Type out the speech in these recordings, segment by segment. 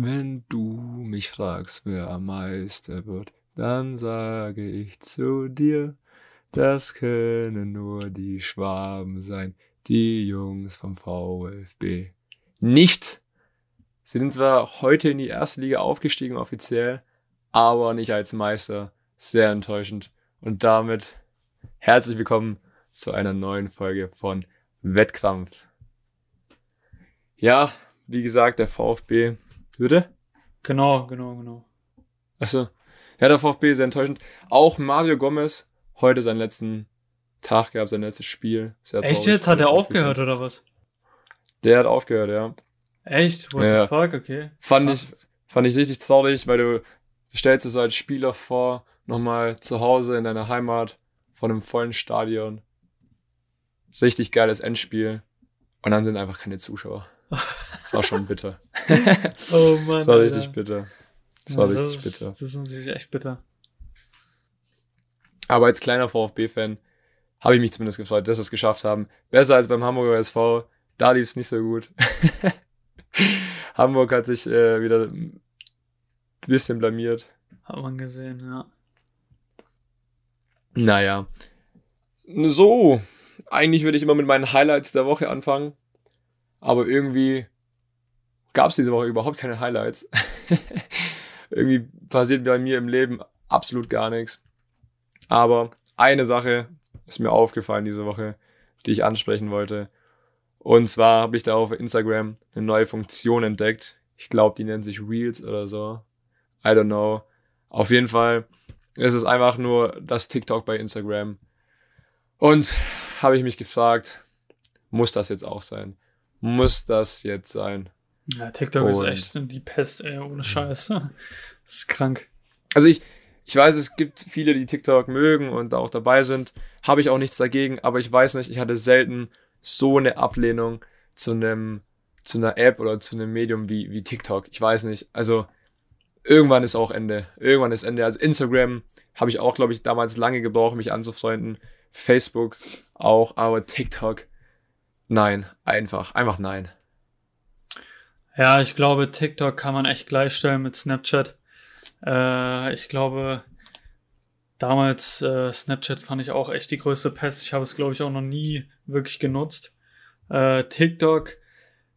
Wenn du mich fragst, wer Meister wird, dann sage ich zu dir, das können nur die Schwaben sein, die Jungs vom VfB. Nicht! Sie sind zwar heute in die erste Liga aufgestiegen offiziell, aber nicht als Meister. Sehr enttäuschend. Und damit herzlich willkommen zu einer neuen Folge von Wettkampf. Ja, wie gesagt, der VfB würde. Genau, genau, genau. Achso. Ja, der VfB sehr enttäuschend. Auch Mario Gomez heute seinen letzten Tag gehabt, sein letztes Spiel. Sehr Echt jetzt? Hat er aufgehört oder was? Der hat aufgehört, ja. Echt? What ja. the fuck? Okay. Fand ich, fand ich richtig traurig, weil du stellst dir so als Spieler vor, nochmal zu Hause in deiner Heimat von einem vollen Stadion. Richtig geiles Endspiel. Und dann sind einfach keine Zuschauer. Das war schon bitter. oh Mann. Das war richtig Alter. bitter. Das war ja, richtig das bitter. das ist natürlich echt bitter. Aber als kleiner VfB-Fan habe ich mich zumindest gefreut, dass wir es geschafft haben. Besser als beim Hamburger SV. Da lief es nicht so gut. Hamburg hat sich äh, wieder ein bisschen blamiert. Hat man gesehen, ja. Naja. So. Eigentlich würde ich immer mit meinen Highlights der Woche anfangen. Aber irgendwie gab es diese Woche überhaupt keine Highlights. irgendwie passiert bei mir im Leben absolut gar nichts. Aber eine Sache ist mir aufgefallen diese Woche, die ich ansprechen wollte. Und zwar habe ich da auf Instagram eine neue Funktion entdeckt. Ich glaube, die nennt sich Reels oder so. I don't know. Auf jeden Fall ist es einfach nur das TikTok bei Instagram. Und habe ich mich gefragt, muss das jetzt auch sein? Muss das jetzt sein? Ja, TikTok Und ist echt die Pest, ey, ohne Scheiß. Das ist krank. Also ich, ich weiß, es gibt viele, die TikTok mögen und auch dabei sind. Habe ich auch nichts dagegen, aber ich weiß nicht, ich hatte selten so eine Ablehnung zu einem, zu einer App oder zu einem Medium wie, wie TikTok. Ich weiß nicht. Also irgendwann ist auch Ende. Irgendwann ist Ende. Also Instagram habe ich auch, glaube ich, damals lange gebraucht, mich anzufreunden. Facebook auch, aber TikTok, nein, einfach, einfach nein. Ja, ich glaube, TikTok kann man echt gleichstellen mit Snapchat. Äh, ich glaube, damals äh, Snapchat fand ich auch echt die größte Pest. Ich habe es, glaube ich, auch noch nie wirklich genutzt. Äh, TikTok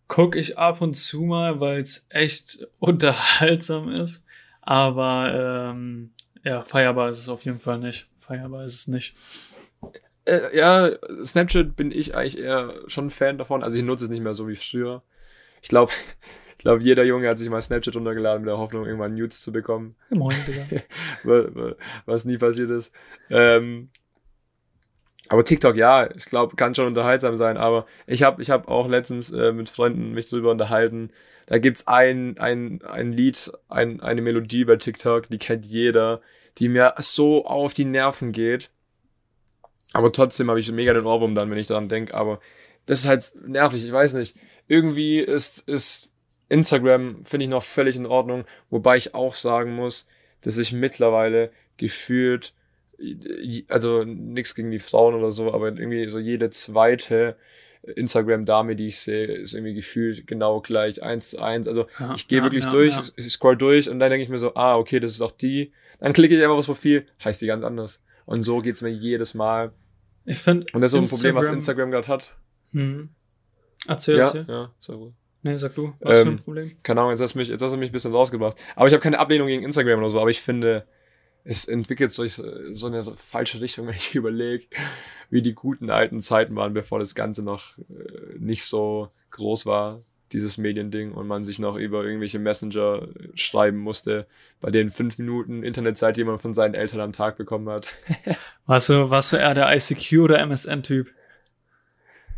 gucke ich ab und zu mal, weil es echt unterhaltsam ist. Aber ähm, ja, feierbar ist es auf jeden Fall nicht. Feierbar ist es nicht. Äh, ja, Snapchat bin ich eigentlich eher schon Fan davon. Also ich nutze es nicht mehr so wie früher. Ich glaube, ich glaube, jeder Junge hat sich mal Snapchat runtergeladen mit der Hoffnung, irgendwann Nudes zu bekommen. Moin, Digga. was, nie passiert ist. Ähm, aber TikTok, ja, ich glaube, kann schon unterhaltsam sein. Aber ich habe ich hab auch letztens äh, mit Freunden mich drüber unterhalten. Da gibt's ein, ein, ein Lied, ein, eine Melodie bei TikTok, die kennt jeder, die mir so auf die Nerven geht. Aber trotzdem habe ich mega den Ohrwurm dann, wenn ich daran denke. Aber das ist halt nervig, ich weiß nicht. Irgendwie ist, ist Instagram finde ich noch völlig in Ordnung, wobei ich auch sagen muss, dass ich mittlerweile gefühlt, also nichts gegen die Frauen oder so, aber irgendwie so jede zweite Instagram-Dame, die ich sehe, ist irgendwie gefühlt genau gleich, eins zu eins. Also ja, ich gehe ja, wirklich ja, durch, ich scroll durch und dann denke ich mir so, ah, okay, das ist auch die. Dann klicke ich einfach aufs Profil, heißt die ganz anders. Und so geht es mir jedes Mal. Ich finde. Und das ist so ein Problem, was Instagram gerade hat. Hm. Erzähl, ja, erzähl. Ja, sehr gut. Nee, sag du, was ähm, für ein ähm, Problem? Keine Ahnung, jetzt hast, du mich, jetzt hast du mich ein bisschen rausgebracht. Aber ich habe keine Ablehnung gegen Instagram oder so, aber ich finde, es entwickelt sich so eine falsche Richtung, wenn ich überlege, wie die guten alten Zeiten waren, bevor das Ganze noch äh, nicht so groß war, dieses Mediending, und man sich noch über irgendwelche Messenger schreiben musste, bei denen fünf Minuten Internetzeit, die man von seinen Eltern am Tag bekommen hat. warst, du, warst du eher der ICQ oder MSN-Typ?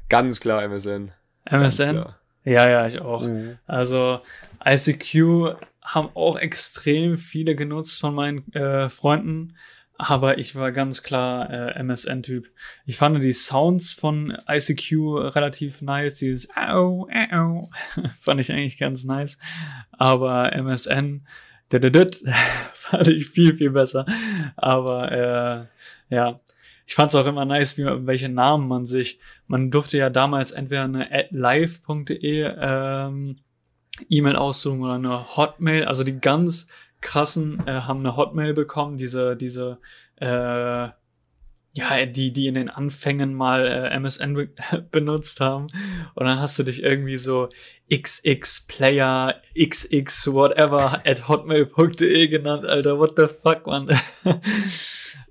Ganz klar MSN. MSN? Ja, ja, ich auch. Mhm. Also ICQ haben auch extrem viele genutzt von meinen äh, Freunden, aber ich war ganz klar äh, MSN-Typ. Ich fand die Sounds von ICQ relativ nice, dieses Au, Au, fand ich eigentlich ganz nice, aber MSN fand ich viel, viel besser. Aber äh, ja, ich fand es auch immer nice, wie, welche Namen man sich, man durfte ja damals entweder eine live.de ähm, E-Mail aussuchen oder eine Hotmail. Also die ganz krassen äh, haben eine Hotmail bekommen, diese, diese, äh, ja, die, die in den Anfängen mal äh, MSN be benutzt haben. Und dann hast du dich irgendwie so xxplayer, xx whatever at hotmail.de genannt, Alter. What the fuck, man.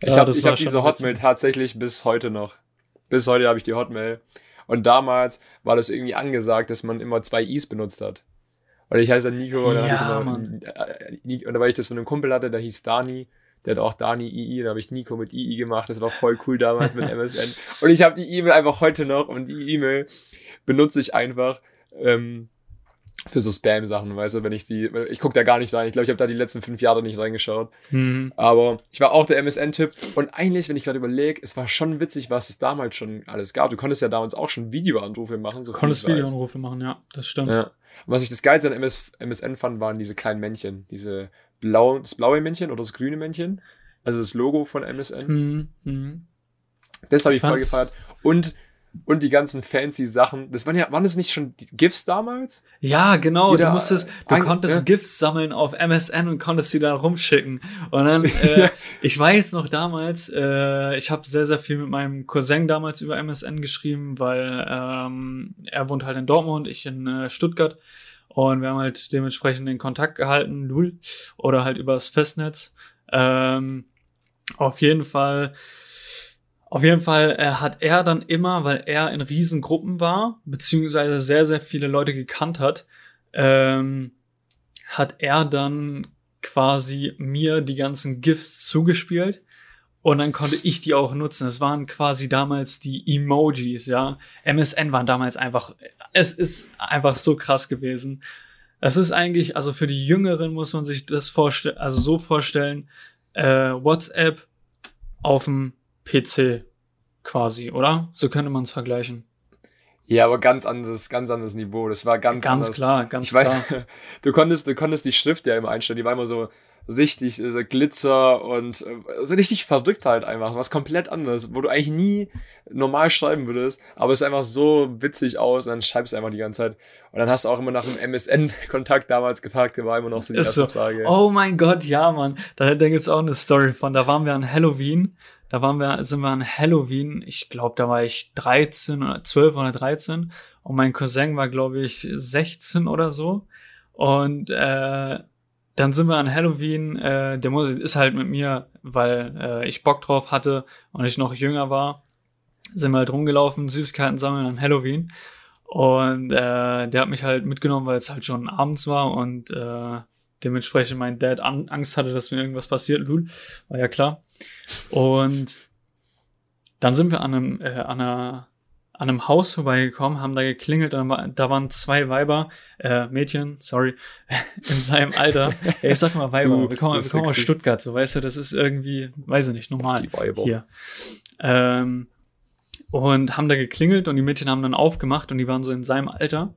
ich ja, habe hab diese Hotmail tatsächlich bis heute noch. Bis heute habe ich die Hotmail. Und damals war das irgendwie angesagt, dass man immer zwei Is benutzt hat. Und ich heiße Nico und dann ja, habe ich immer, äh, und weil ich das von einem Kumpel hatte, der hieß Dani, der hat auch Dani II, da habe ich Nico mit II gemacht, das war voll cool damals mit MSN. Und ich habe die E-Mail einfach heute noch und die E-Mail benutze ich einfach ähm, für so Spam-Sachen, weißt du, wenn ich die, ich gucke da gar nicht rein. Ich glaube, ich habe da die letzten fünf Jahre nicht reingeschaut. Mhm. Aber ich war auch der MSN-Typ und eigentlich, wenn ich gerade überlege, es war schon witzig, was es damals schon alles gab. Du konntest ja damals auch schon Videoanrufe machen. So konntest Videoanrufe machen, ja, das stimmt. Ja. Und was ich das Geilste an MS, MSN fand, waren diese kleinen Männchen. Diese blau, das blaue Männchen oder das grüne Männchen. Also das Logo von MSN. Mhm. Mhm. Das habe ich voll gefeiert. Und und die ganzen fancy Sachen. Das waren ja, waren das nicht schon GIFs damals? Ja, genau. Du musstest, du ein, konntest ja? GIFs sammeln auf MSN und konntest sie dann rumschicken. Und dann, äh, ich weiß noch damals, äh, ich habe sehr, sehr viel mit meinem Cousin damals über MSN geschrieben, weil ähm, er wohnt halt in Dortmund, ich in äh, Stuttgart. Und wir haben halt dementsprechend den Kontakt gehalten, null, oder halt übers Festnetz. Ähm, auf jeden Fall auf jeden Fall äh, hat er dann immer, weil er in Riesengruppen war, beziehungsweise sehr, sehr viele Leute gekannt hat, ähm, hat er dann quasi mir die ganzen GIFs zugespielt und dann konnte ich die auch nutzen. Es waren quasi damals die Emojis, ja. MSN waren damals einfach, es ist einfach so krass gewesen. Es ist eigentlich, also für die Jüngeren muss man sich das vorstellen, also so vorstellen, äh, WhatsApp auf dem PC quasi, oder? So könnte man es vergleichen. Ja, aber ganz anderes, ganz anderes Niveau. Das war ganz, ganz anders. klar, ganz ich klar. weiß, du konntest, du konntest die Schrift ja immer einstellen. Die war immer so richtig so Glitzer und äh, so richtig verrückt halt einfach. Was komplett anderes, wo du eigentlich nie normal schreiben würdest, aber es ist einfach so witzig aus und dann schreibst du einfach die ganze Zeit. Und dann hast du auch immer nach einem MSN-Kontakt damals gefragt, der war immer noch so die ist erste so, Frage. Oh mein Gott, ja, Mann. Da denke ich auch eine Story von. Da waren wir an Halloween da waren wir, sind wir an Halloween. Ich glaube, da war ich 13 oder 12 oder 13. Und mein Cousin war, glaube ich, 16 oder so. Und äh, dann sind wir an Halloween, äh, der ist halt mit mir, weil äh, ich Bock drauf hatte und ich noch jünger war, sind wir halt rumgelaufen, Süßigkeiten sammeln an Halloween. Und äh, der hat mich halt mitgenommen, weil es halt schon abends war und äh, dementsprechend mein Dad an Angst hatte, dass mir irgendwas passiert. Lul, war ja klar. Und dann sind wir an einem, äh, an einer an einem Haus vorbeigekommen, haben da geklingelt und da waren zwei Weiber, äh, Mädchen, sorry, in seinem Alter. Ja, ich sag mal Weiber, du, wir kommen, wir kommen aus Stuttgart, so weißt du, das ist irgendwie, weiß ich nicht, normal hier. Ähm, und haben da geklingelt und die Mädchen haben dann aufgemacht und die waren so in seinem Alter.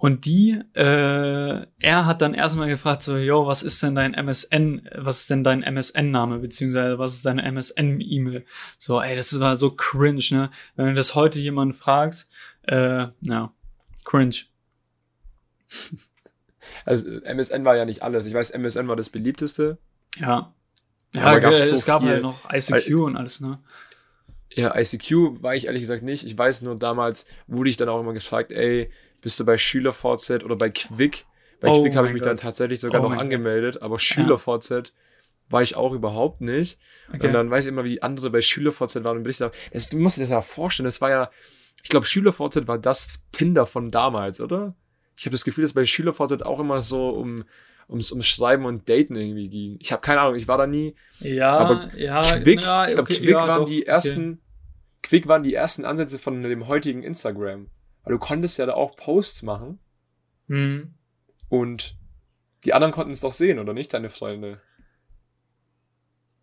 Und die, äh, er hat dann erstmal gefragt, so, yo, was ist denn dein MSN, was ist denn dein MSN-Name, beziehungsweise was ist deine MSN-E-Mail? So, ey, das war so cringe, ne? Wenn du das heute jemanden fragst, äh, ja, cringe. Also MSN war ja nicht alles. Ich weiß, MSN war das beliebteste. Ja. Ja, Aber gab's so es gab viel. halt noch ICQ und alles, ne? Ja, ICQ war ich ehrlich gesagt nicht. Ich weiß nur, damals wurde ich dann auch immer gefragt, ey, bist du bei SchülerVZ oder bei Quick. Bei oh Quick habe ich mich Gott. dann tatsächlich sogar oh noch angemeldet, God. aber SchülerVZ ja. war ich auch überhaupt nicht. Okay. Und dann weiß ich immer, wie andere bei SchülerVZ waren und bin ich da. Das, du musst dir das ja vorstellen, das war ja, ich glaube, SchülerVZ war das Tinder von damals, oder? Ich habe das Gefühl, dass bei SchülerVZ auch immer so um ums, ums Schreiben und Daten irgendwie ging. Ich habe keine Ahnung, ich war da nie. Ja, aber ja, Quick, ja, ich glaube, okay, Quick ja, waren doch, die ersten, okay. Quick waren die ersten Ansätze von dem heutigen Instagram. Weil du konntest ja da auch Posts machen. Mhm. Und die anderen konnten es doch sehen, oder nicht, deine Freunde?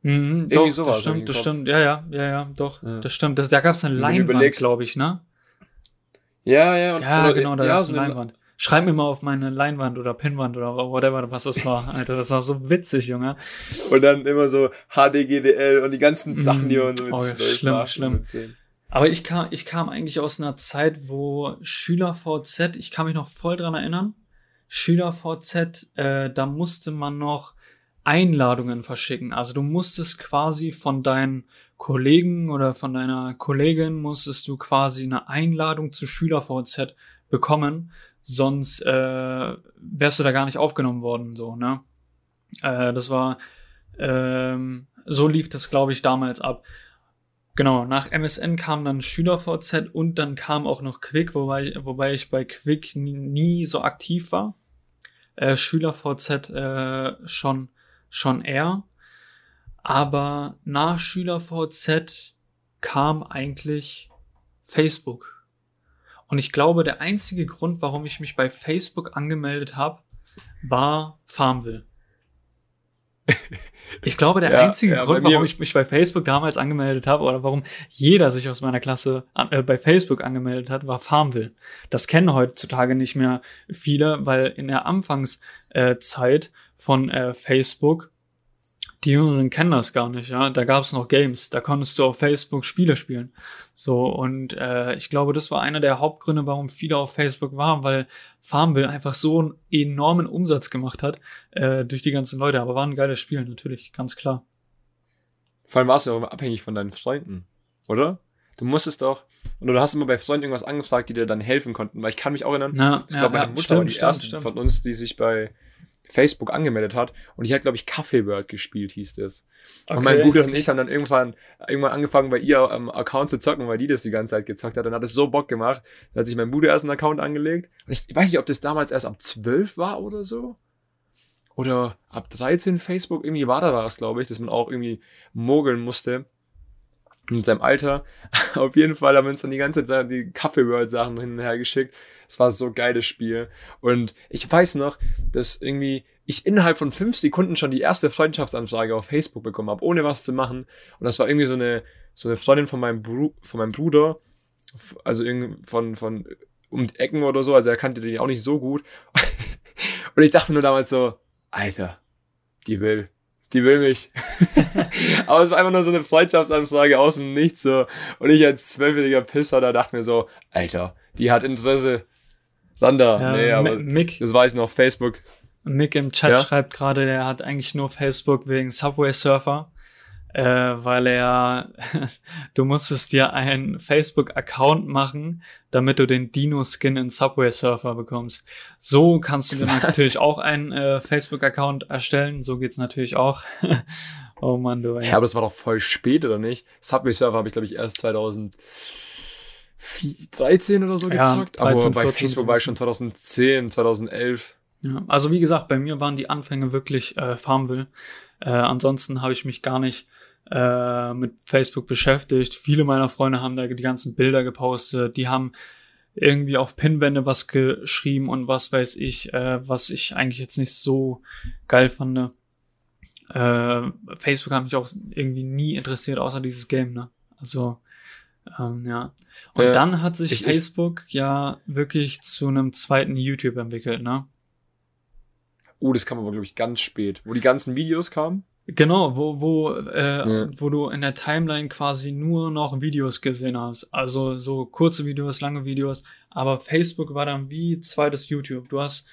Mhm, Irgendwie doch, sowas. Das stimmt, das stimmt. Ja, ja, ja, ja, doch. Ja. Das stimmt. Das, da gab es eine Leinwand, glaube ich, ne? Ja, ja. Und, ja, oder, genau, da ja, gab es eine Leinwand. Schreib mir mal auf meine Leinwand oder Pinwand oder whatever, was das war. Alter, das war so witzig, Junge. Und dann immer so HDGDL und die ganzen Sachen, die man so mit oh, schlimm, schlimm. Mit aber ich kam, ich kam eigentlich aus einer Zeit, wo Schüler VZ, ich kann mich noch voll dran erinnern. SchülerVZ, äh, da musste man noch Einladungen verschicken. Also du musstest quasi von deinen Kollegen oder von deiner Kollegin musstest du quasi eine Einladung zu SchülerVZ bekommen, sonst äh, wärst du da gar nicht aufgenommen worden, so, ne? Äh, das war, ähm, so lief das, glaube ich, damals ab. Genau, nach MSN kam dann SchülerVZ und dann kam auch noch Quick, wobei, wobei ich bei Quick nie, so aktiv war. Äh, SchülerVZ äh, schon, schon eher. Aber nach SchülerVZ kam eigentlich Facebook. Und ich glaube, der einzige Grund, warum ich mich bei Facebook angemeldet habe, war Farmville. Ich glaube, der ja, einzige ja, Grund, warum ich mich bei Facebook damals angemeldet habe oder warum jeder sich aus meiner Klasse äh, bei Facebook angemeldet hat, war Farmville. Das kennen heutzutage nicht mehr viele, weil in der Anfangszeit äh, von äh, Facebook die Jüngeren kennen das gar nicht, ja. Da gab es noch Games, da konntest du auf Facebook Spiele spielen. So, und äh, ich glaube, das war einer der Hauptgründe, warum viele auf Facebook waren, weil Farmville einfach so einen enormen Umsatz gemacht hat äh, durch die ganzen Leute. Aber war ein geiles Spiel, natürlich, ganz klar. Vor allem warst du auch immer abhängig von deinen Freunden, oder? Du musstest doch, und du hast immer bei Freunden irgendwas angefragt, die dir dann helfen konnten, weil ich kann mich auch erinnern, Na, ich ja, glaube, meine ja, Mutter stimmt, war die stimmt, ersten stimmt. von uns, die sich bei Facebook angemeldet hat und ich hatte, glaube ich, Kaffee World gespielt, hieß es. Okay. Und mein Bruder und ich haben dann irgendwann, irgendwann angefangen, bei ihr am Account zu zocken, weil die das die ganze Zeit gezockt hat. Und hat es so Bock gemacht. Da hat sich mein Bruder erst einen Account angelegt. Und ich weiß nicht, ob das damals erst ab 12 war oder so. Oder ab 13 Facebook. Irgendwie war da was, glaube ich, dass man auch irgendwie mogeln musste in seinem Alter. Auf jeden Fall haben wir uns dann die ganze Zeit die Kaffee World Sachen hin und her geschickt. Es war so geiles Spiel. Und ich weiß noch, dass irgendwie ich innerhalb von fünf Sekunden schon die erste Freundschaftsanfrage auf Facebook bekommen habe, ohne was zu machen. Und das war irgendwie so eine, so eine Freundin von meinem, Bru von meinem Bruder, also irgendwie von, von um die Ecken oder so, also er kannte die auch nicht so gut. Und ich dachte mir nur damals so, Alter, die will, die will mich. Aber es war einfach nur so eine Freundschaftsanfrage aus dem Nichts so. Und ich als zwölfjähriger Pisser, da dachte mir so, Alter, die hat Interesse. Sander, ja, nee, aber Mick, das weiß ich noch, Facebook. Mick im Chat ja? schreibt gerade, der hat eigentlich nur Facebook wegen Subway Surfer, äh, weil er, du musstest dir einen Facebook-Account machen, damit du den Dino-Skin in Subway Surfer bekommst. So kannst du dir natürlich auch einen äh, Facebook-Account erstellen, so geht's natürlich auch. oh Mann, du. Ja, aber das war doch voll spät, oder nicht? Subway Surfer habe ich, glaube ich, erst 2000 13 oder so ja, gezockt, 13, aber bei Facebook war ich schon 2010, 2011. Ja, also wie gesagt, bei mir waren die Anfänge wirklich äh, Farmville. Äh, ansonsten habe ich mich gar nicht äh, mit Facebook beschäftigt. Viele meiner Freunde haben da die ganzen Bilder gepostet, die haben irgendwie auf Pinwände was geschrieben und was weiß ich, äh, was ich eigentlich jetzt nicht so geil fand. Äh, Facebook hat mich auch irgendwie nie interessiert, außer dieses Game, ne? Also ähm, ja. Und äh, dann hat sich ich, Facebook ich, ja wirklich zu einem zweiten YouTube entwickelt, ne? Oh, das kam aber, glaube ich, ganz spät. Wo die ganzen Videos kamen? Genau, wo, wo, äh, ja. wo du in der Timeline quasi nur noch Videos gesehen hast. Also so kurze Videos, lange Videos. Aber Facebook war dann wie zweites YouTube. Du hast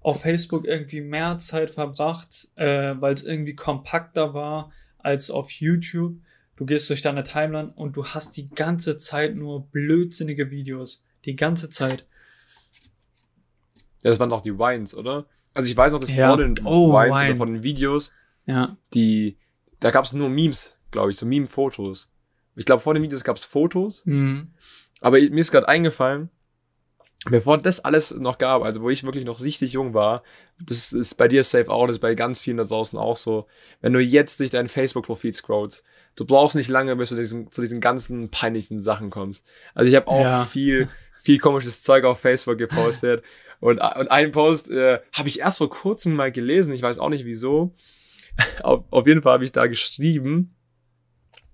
auf Facebook irgendwie mehr Zeit verbracht, äh, weil es irgendwie kompakter war als auf YouTube. Du gehst durch deine Timeline und du hast die ganze Zeit nur blödsinnige Videos. Die ganze Zeit. Ja, das waren doch die Wines, oder? Also ich weiß noch, dass ja. vor den oh, Wines Wine. oder von den Videos, ja. die, da gab es nur Memes, glaube ich, so Meme-Fotos. Ich glaube, vor den Videos gab es Fotos. Mhm. Aber mir ist gerade eingefallen, bevor das alles noch gab, also wo ich wirklich noch richtig jung war, das ist bei dir safe auch, das ist bei ganz vielen da draußen auch so, wenn du jetzt durch dein Facebook-Profil scrollst, du brauchst nicht lange, bis du diesen, zu diesen ganzen peinlichen Sachen kommst. Also ich habe auch ja. viel, viel komisches Zeug auf Facebook gepostet und, und einen Post äh, habe ich erst vor kurzem mal gelesen, ich weiß auch nicht wieso. auf, auf jeden Fall habe ich da geschrieben,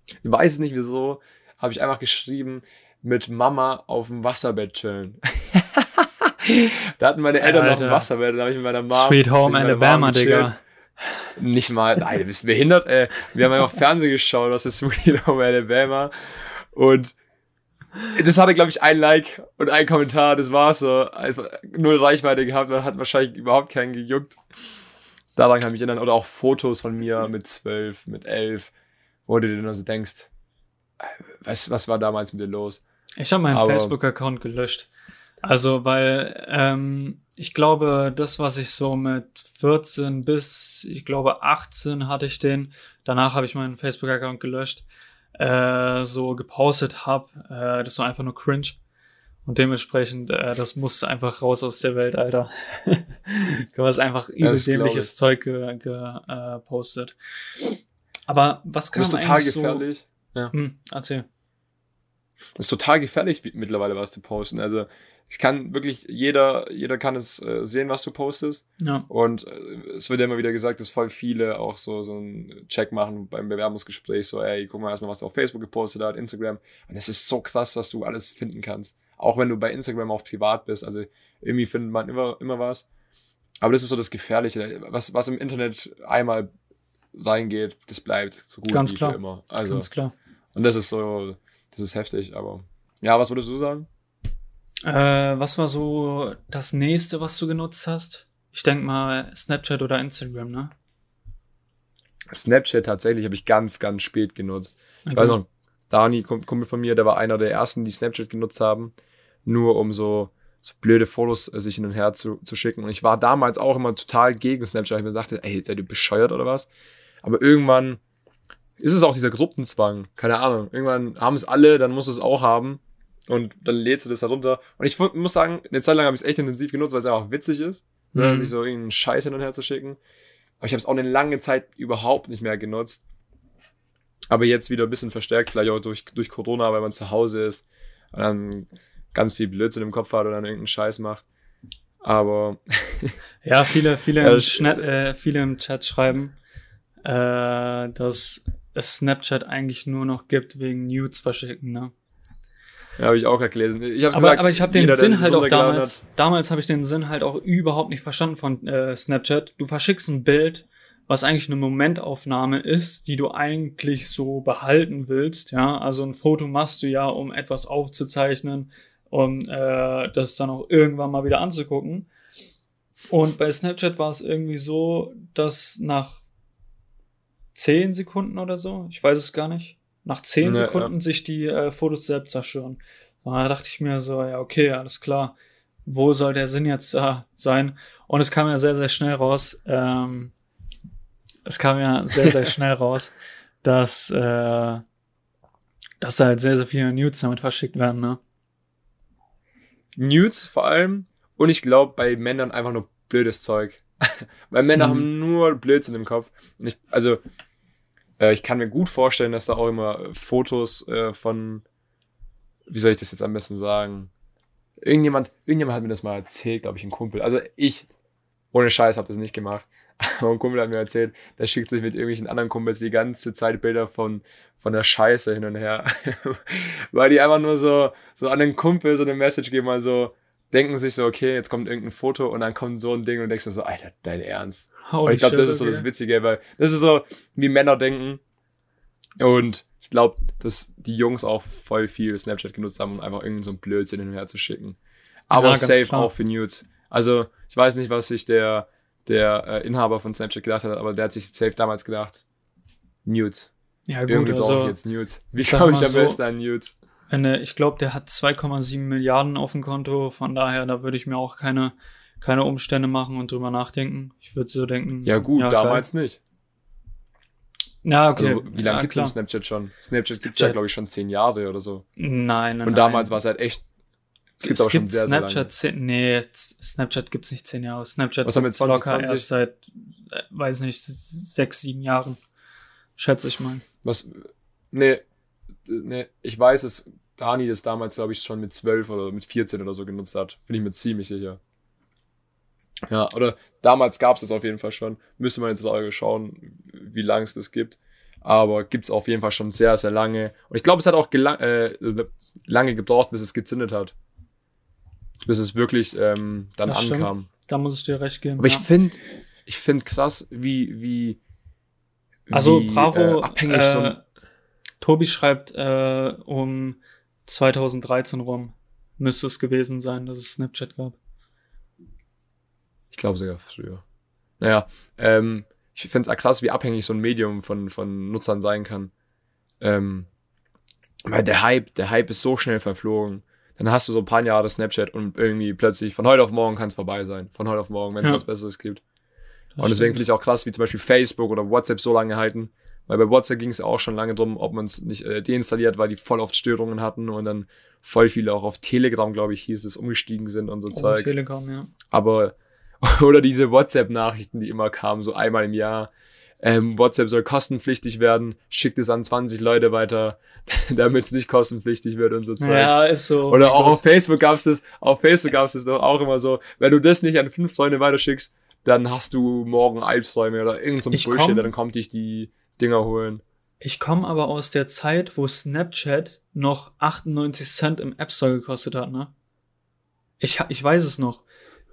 ich weiß es nicht wieso, habe ich einfach geschrieben, mit Mama auf dem Wasserbett chillen. da hatten meine Eltern Alter. noch ein Wasserbett, da habe ich mit meiner Mom. Sweet Home Alabama, Digga. Nicht mal, nein, du bist behindert, ey. Wir haben einfach Fernsehen geschaut, was ist Sweet Home Alabama. Und Das hatte, glaube ich, ein Like und ein Kommentar, das war so. Einfach null Reichweite gehabt, man hat wahrscheinlich überhaupt keinen gejuckt. Daran kann ich mich erinnern. Oder auch Fotos von mir mit zwölf, mit elf, wo du dir nur so denkst, was, was war damals mit dir los? Ich habe meinen Facebook-Account gelöscht. Also, weil ähm, ich glaube, das, was ich so mit 14 bis, ich glaube, 18 hatte ich den, danach habe ich meinen Facebook-Account gelöscht, äh, so gepostet habe, äh, das war einfach nur cringe. Und dementsprechend, äh, das musste einfach raus aus der Welt, Alter. du hast einfach übel Zeug gepostet. Ge, äh, Aber was kann man total gefährlich. So, ja. Hm, erzähl. Das ist total gefährlich, mittlerweile was zu posten. Also, es kann wirklich jeder, jeder kann es äh, sehen, was du postest. Ja. Und äh, es wird ja immer wieder gesagt, dass voll viele auch so, so einen Check machen beim Bewerbungsgespräch, so, ey, guck mal erstmal, was du auf Facebook gepostet hat, Instagram. Und es ist so krass, was du alles finden kannst. Auch wenn du bei Instagram auch privat bist. Also irgendwie findet man immer, immer was. Aber das ist so das Gefährliche. Was, was im Internet einmal reingeht, das bleibt so gut Ganz wie klar. für immer. Also, Ganz klar. Und das ist so, das ist heftig, aber ja, was würdest du sagen? Äh, was war so das nächste, was du genutzt hast? Ich denke mal Snapchat oder Instagram, ne? Snapchat tatsächlich habe ich ganz, ganz spät genutzt. Ich okay. weiß noch, Dani, Kumpel von mir, der war einer der ersten, die Snapchat genutzt haben, nur um so, so blöde Fotos äh, sich hin und her zu, zu schicken. Und ich war damals auch immer total gegen Snapchat. Ich mir dachte, ey, seid ihr bescheuert oder was? Aber irgendwann ist es auch dieser Gruppenzwang. Keine Ahnung. Irgendwann haben es alle, dann muss es auch haben. Und dann lädst du das herunter. Und ich muss sagen, eine Zeit lang habe ich es echt intensiv genutzt, weil es einfach witzig ist, ne, mhm. sich so irgendeinen Scheiß hin und her zu schicken. Aber ich habe es auch eine lange Zeit überhaupt nicht mehr genutzt. Aber jetzt wieder ein bisschen verstärkt, vielleicht auch durch, durch Corona, weil man zu Hause ist und dann ganz viel Blödsinn im Kopf hat oder dann irgendeinen Scheiß macht. Aber. ja, viele, viele, im, Schna äh, viele im Chat schreiben, äh, dass es Snapchat eigentlich nur noch gibt wegen Nudes verschicken, ne? Ja, habe ich auch gelesen. Ich aber, gesagt, aber ich habe den jeder, Sinn halt auch damals, hat. damals habe ich den Sinn halt auch überhaupt nicht verstanden von äh, Snapchat. Du verschickst ein Bild, was eigentlich eine Momentaufnahme ist, die du eigentlich so behalten willst, ja. Also ein Foto machst du ja, um etwas aufzuzeichnen, um äh, das dann auch irgendwann mal wieder anzugucken. Und bei Snapchat war es irgendwie so, dass nach zehn Sekunden oder so, ich weiß es gar nicht, nach zehn ja, Sekunden ja. sich die äh, Fotos selbst zerstören. Da dachte ich mir so, ja, okay, alles klar. Wo soll der Sinn jetzt äh, sein? Und es kam ja sehr, sehr schnell raus. Ähm, es kam ja sehr, sehr schnell raus, dass, äh, dass da halt sehr, sehr viele Nudes damit verschickt werden, ne? Nudes vor allem. Und ich glaube, bei Männern einfach nur blödes Zeug. Weil Männer mhm. haben nur Blödsinn im Kopf. Ich, also, äh, ich kann mir gut vorstellen, dass da auch immer Fotos äh, von, wie soll ich das jetzt am besten sagen? Irgendjemand, irgendjemand hat mir das mal erzählt, glaube ich, ein Kumpel. Also ich, ohne Scheiß, habe das nicht gemacht. Aber ein Kumpel hat mir erzählt, der schickt sich mit irgendwelchen anderen Kumpels die ganze Zeit Bilder von, von der Scheiße hin und her. Weil die einfach nur so, so an den Kumpel so eine Message geben, also denken sich so, okay, jetzt kommt irgendein Foto und dann kommt so ein Ding und denkst du so, Alter, dein Ernst. und ich glaube, das ist so das Witzige, weil das ist so, wie Männer denken. Und ich glaube, dass die Jungs auch voll viel Snapchat genutzt haben, um einfach irgendeinen so einen Blödsinn hin und her zu schicken. Aber ja, safe klar. auch für Nudes. Also, ich weiß nicht, was sich der, der äh, Inhaber von Snapchat gedacht hat, aber der hat sich safe damals gedacht, Nudes. Ja, gut, Irgendwie also, brauche ich jetzt Nudes. Wie komme ich am so, besten an Nudes? Eine, ich glaube, der hat 2,7 Milliarden auf dem Konto, von daher, da würde ich mir auch keine, keine Umstände machen und drüber nachdenken. Ich würde so denken. Ja, gut, ja, damals geil. nicht. Ja, okay. Also, wie lange ja, gibt es Snapchat schon? Snapchat, gibt es ja, glaube ich, schon zehn Jahre oder so. Nein, nein. Und damals war es halt echt. Es gibt es aber gibt schon sehr, Snapchat sehr lange. Nee, Snapchat gibt es nicht zehn Jahre. Snapchat Was haben wir jetzt locker erst seit, äh, weiß nicht, sechs, sieben Jahren. Schätze ich mal. Was? Nee, nee, ich weiß es, Dani das damals, glaube ich, schon mit 12 oder mit 14 oder so genutzt hat. Bin ich mir ziemlich sicher. Ja, oder damals gab es das auf jeden Fall schon. Müsste man jetzt auch schauen, wie lange es das gibt. Aber gibt es auf jeden Fall schon sehr, sehr lange. Und ich glaube, es hat auch äh, lange gebraucht, bis es gezündet hat. Bis es wirklich ähm, dann das ankam. Stimmt. Da muss ich dir recht geben. Aber ja. ich finde ich find krass, wie, wie, also, wie bravo, äh, abhängig äh, so Tobi schreibt, äh, um 2013 rum müsste es gewesen sein, dass es Snapchat gab. Ich glaube sogar früher. Naja, ähm, ich finde es auch krass, wie abhängig so ein Medium von, von Nutzern sein kann. Ähm, weil der Hype, der Hype ist so schnell verflogen. Dann hast du so ein paar Jahre Snapchat und irgendwie plötzlich von heute auf morgen kann es vorbei sein. Von heute auf morgen, wenn es ja. was Besseres gibt. Das und deswegen finde ich auch krass, wie zum Beispiel Facebook oder WhatsApp so lange halten. Weil bei WhatsApp ging es auch schon lange drum, ob man es nicht äh, deinstalliert, weil die voll oft Störungen hatten und dann voll viele auch auf Telegram, glaube ich, hieß es, umgestiegen sind und so oh, Zeug. Telegram, ja. Aber, oder diese WhatsApp-Nachrichten, die immer kamen, so einmal im Jahr. Ähm, WhatsApp soll kostenpflichtig werden, schickt es an 20 Leute weiter, damit es nicht kostenpflichtig wird und so Zeug. Ja, ist so. Oder auch auf Facebook gab es das, auf Facebook gab es das doch auch immer so, wenn du das nicht an fünf Freunde weiterschickst, dann hast du morgen Albträume oder irgend so Bullshit, komm, dann kommt dich die Dinger holen. Ich komme aber aus der Zeit, wo Snapchat noch 98 Cent im App Store gekostet hat, ne? Ich, ich weiß es noch.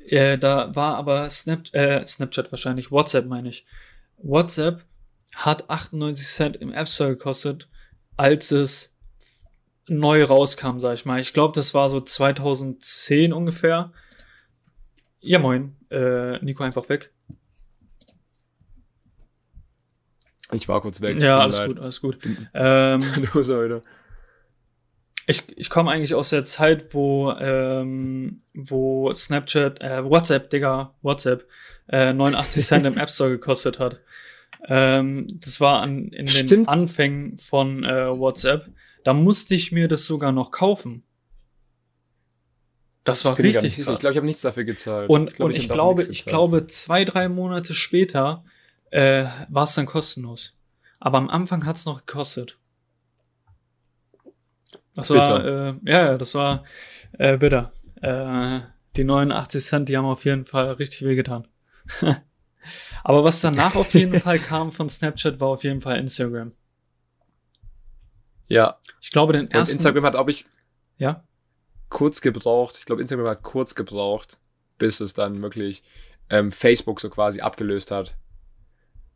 Äh, da war aber Snap, äh, Snapchat wahrscheinlich, WhatsApp meine ich. WhatsApp hat 98 Cent im App Store gekostet, als es neu rauskam, sag ich mal. Ich glaube, das war so 2010 ungefähr. Ja, moin. Äh, Nico einfach weg. Ich war kurz weg. Ja, alles leid. gut, alles gut. ähm, ich ich komme eigentlich aus der Zeit, wo, ähm, wo Snapchat, äh, WhatsApp, Digga, WhatsApp, äh, 89 Cent im App Store gekostet hat. Ähm, das war an, in den Stimmt. Anfängen von äh, WhatsApp. Da musste ich mir das sogar noch kaufen. Das war richtig krass. Ich glaube, ich habe nichts dafür gezahlt. Und ich, glaub, und ich, ich glaube, ich glaube, zwei, drei Monate später äh, war es dann kostenlos. Aber am Anfang hat es noch gekostet. Das war, äh, ja, das war äh, bitter. Äh, die 89 Cent, die haben auf jeden Fall richtig wehgetan. Aber was danach auf jeden Fall kam von Snapchat, war auf jeden Fall Instagram. Ja. Ich glaube, den ersten. Und Instagram hat, glaube ich, ja? kurz gebraucht. Ich glaube, Instagram hat kurz gebraucht, bis es dann wirklich ähm, Facebook so quasi abgelöst hat.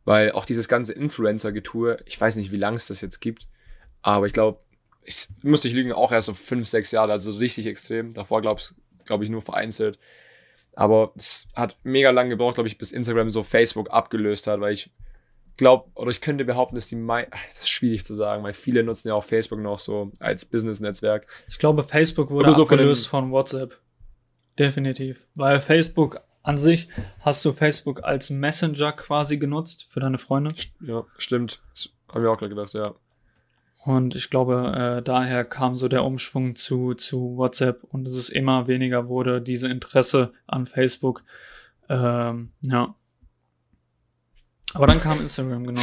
Weil auch dieses ganze Influencer-Getue, ich weiß nicht, wie lange es das jetzt gibt, aber ich glaube, ich musste ich lügen, auch erst so fünf, sechs Jahre, also richtig extrem. Davor glaube glaub ich nur vereinzelt. Aber es hat mega lang gebraucht, glaube ich, bis Instagram so Facebook abgelöst hat, weil ich glaube, oder ich könnte behaupten, dass die mei das ist schwierig zu sagen, weil viele nutzen ja auch Facebook noch so als Business-Netzwerk. Ich glaube, Facebook wurde so abgelöst von, von WhatsApp. Definitiv. Weil Facebook an sich hast du Facebook als Messenger quasi genutzt für deine Freunde. Ja, stimmt. Haben wir auch gerade gedacht, ja. Und ich glaube, äh, daher kam so der Umschwung zu, zu WhatsApp und es ist immer weniger wurde, diese Interesse an Facebook. Ähm, ja. Aber dann kam Instagram, genau.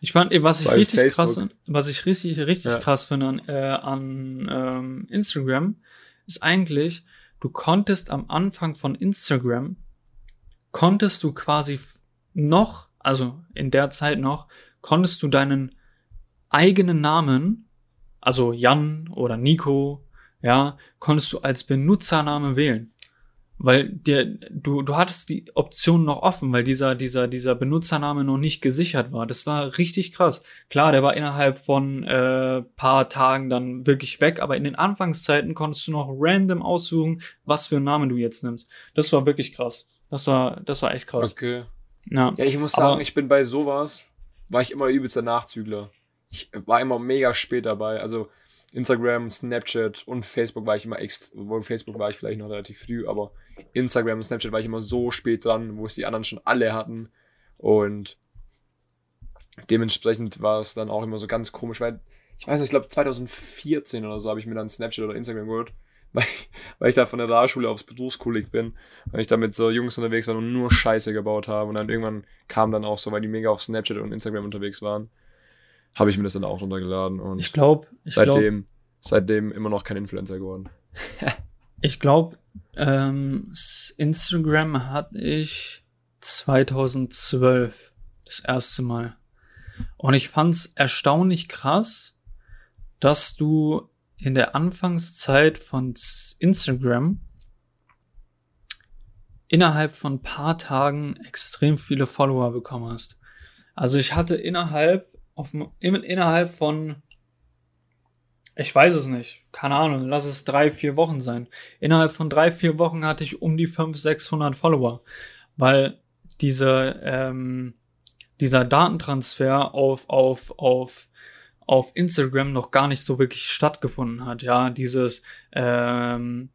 Ich fand, was ich Bei richtig Facebook. krass, was ich richtig, richtig ja. krass finde an, äh, an ähm, Instagram, ist eigentlich, du konntest am Anfang von Instagram, konntest du quasi noch, also in der Zeit noch, konntest du deinen eigenen Namen, also Jan oder Nico, ja, konntest du als Benutzername wählen weil der, du, du hattest die Option noch offen, weil dieser, dieser, dieser Benutzername noch nicht gesichert war. Das war richtig krass. Klar, der war innerhalb von äh, paar Tagen dann wirklich weg, aber in den Anfangszeiten konntest du noch random aussuchen, was für einen Namen du jetzt nimmst. Das war wirklich krass. Das war, das war echt krass. Okay. Ja, ja ich muss sagen, aber, ich bin bei sowas, war ich immer übelster Nachzügler. Ich war immer mega spät dabei. Also Instagram, Snapchat und Facebook war ich immer extra, Facebook war ich vielleicht noch relativ früh, aber Instagram und Snapchat war ich immer so spät dran, wo es die anderen schon alle hatten. Und dementsprechend war es dann auch immer so ganz komisch, weil ich weiß nicht, ich glaube 2014 oder so habe ich mir dann Snapchat oder Instagram geholt, weil, weil ich da von der Realschule aufs Berufskolleg bin, weil ich da mit so Jungs unterwegs war und nur Scheiße gebaut habe. Und dann irgendwann kam dann auch so, weil die mega auf Snapchat und Instagram unterwegs waren habe ich mir das dann auch runtergeladen und ich glaube, seitdem, glaub, seitdem immer noch kein Influencer geworden. ich glaube, ähm, Instagram hatte ich 2012 das erste Mal. Und ich fand's erstaunlich krass, dass du in der Anfangszeit von Instagram innerhalb von ein paar Tagen extrem viele Follower bekommen hast. Also ich hatte innerhalb auf, innerhalb von Ich weiß es nicht. Keine Ahnung. Lass es drei, vier Wochen sein. Innerhalb von drei, vier Wochen hatte ich um die 500, 600 Follower. Weil diese, ähm, dieser Datentransfer auf, auf, auf, auf Instagram noch gar nicht so wirklich stattgefunden hat. Ja, dieses, ähm,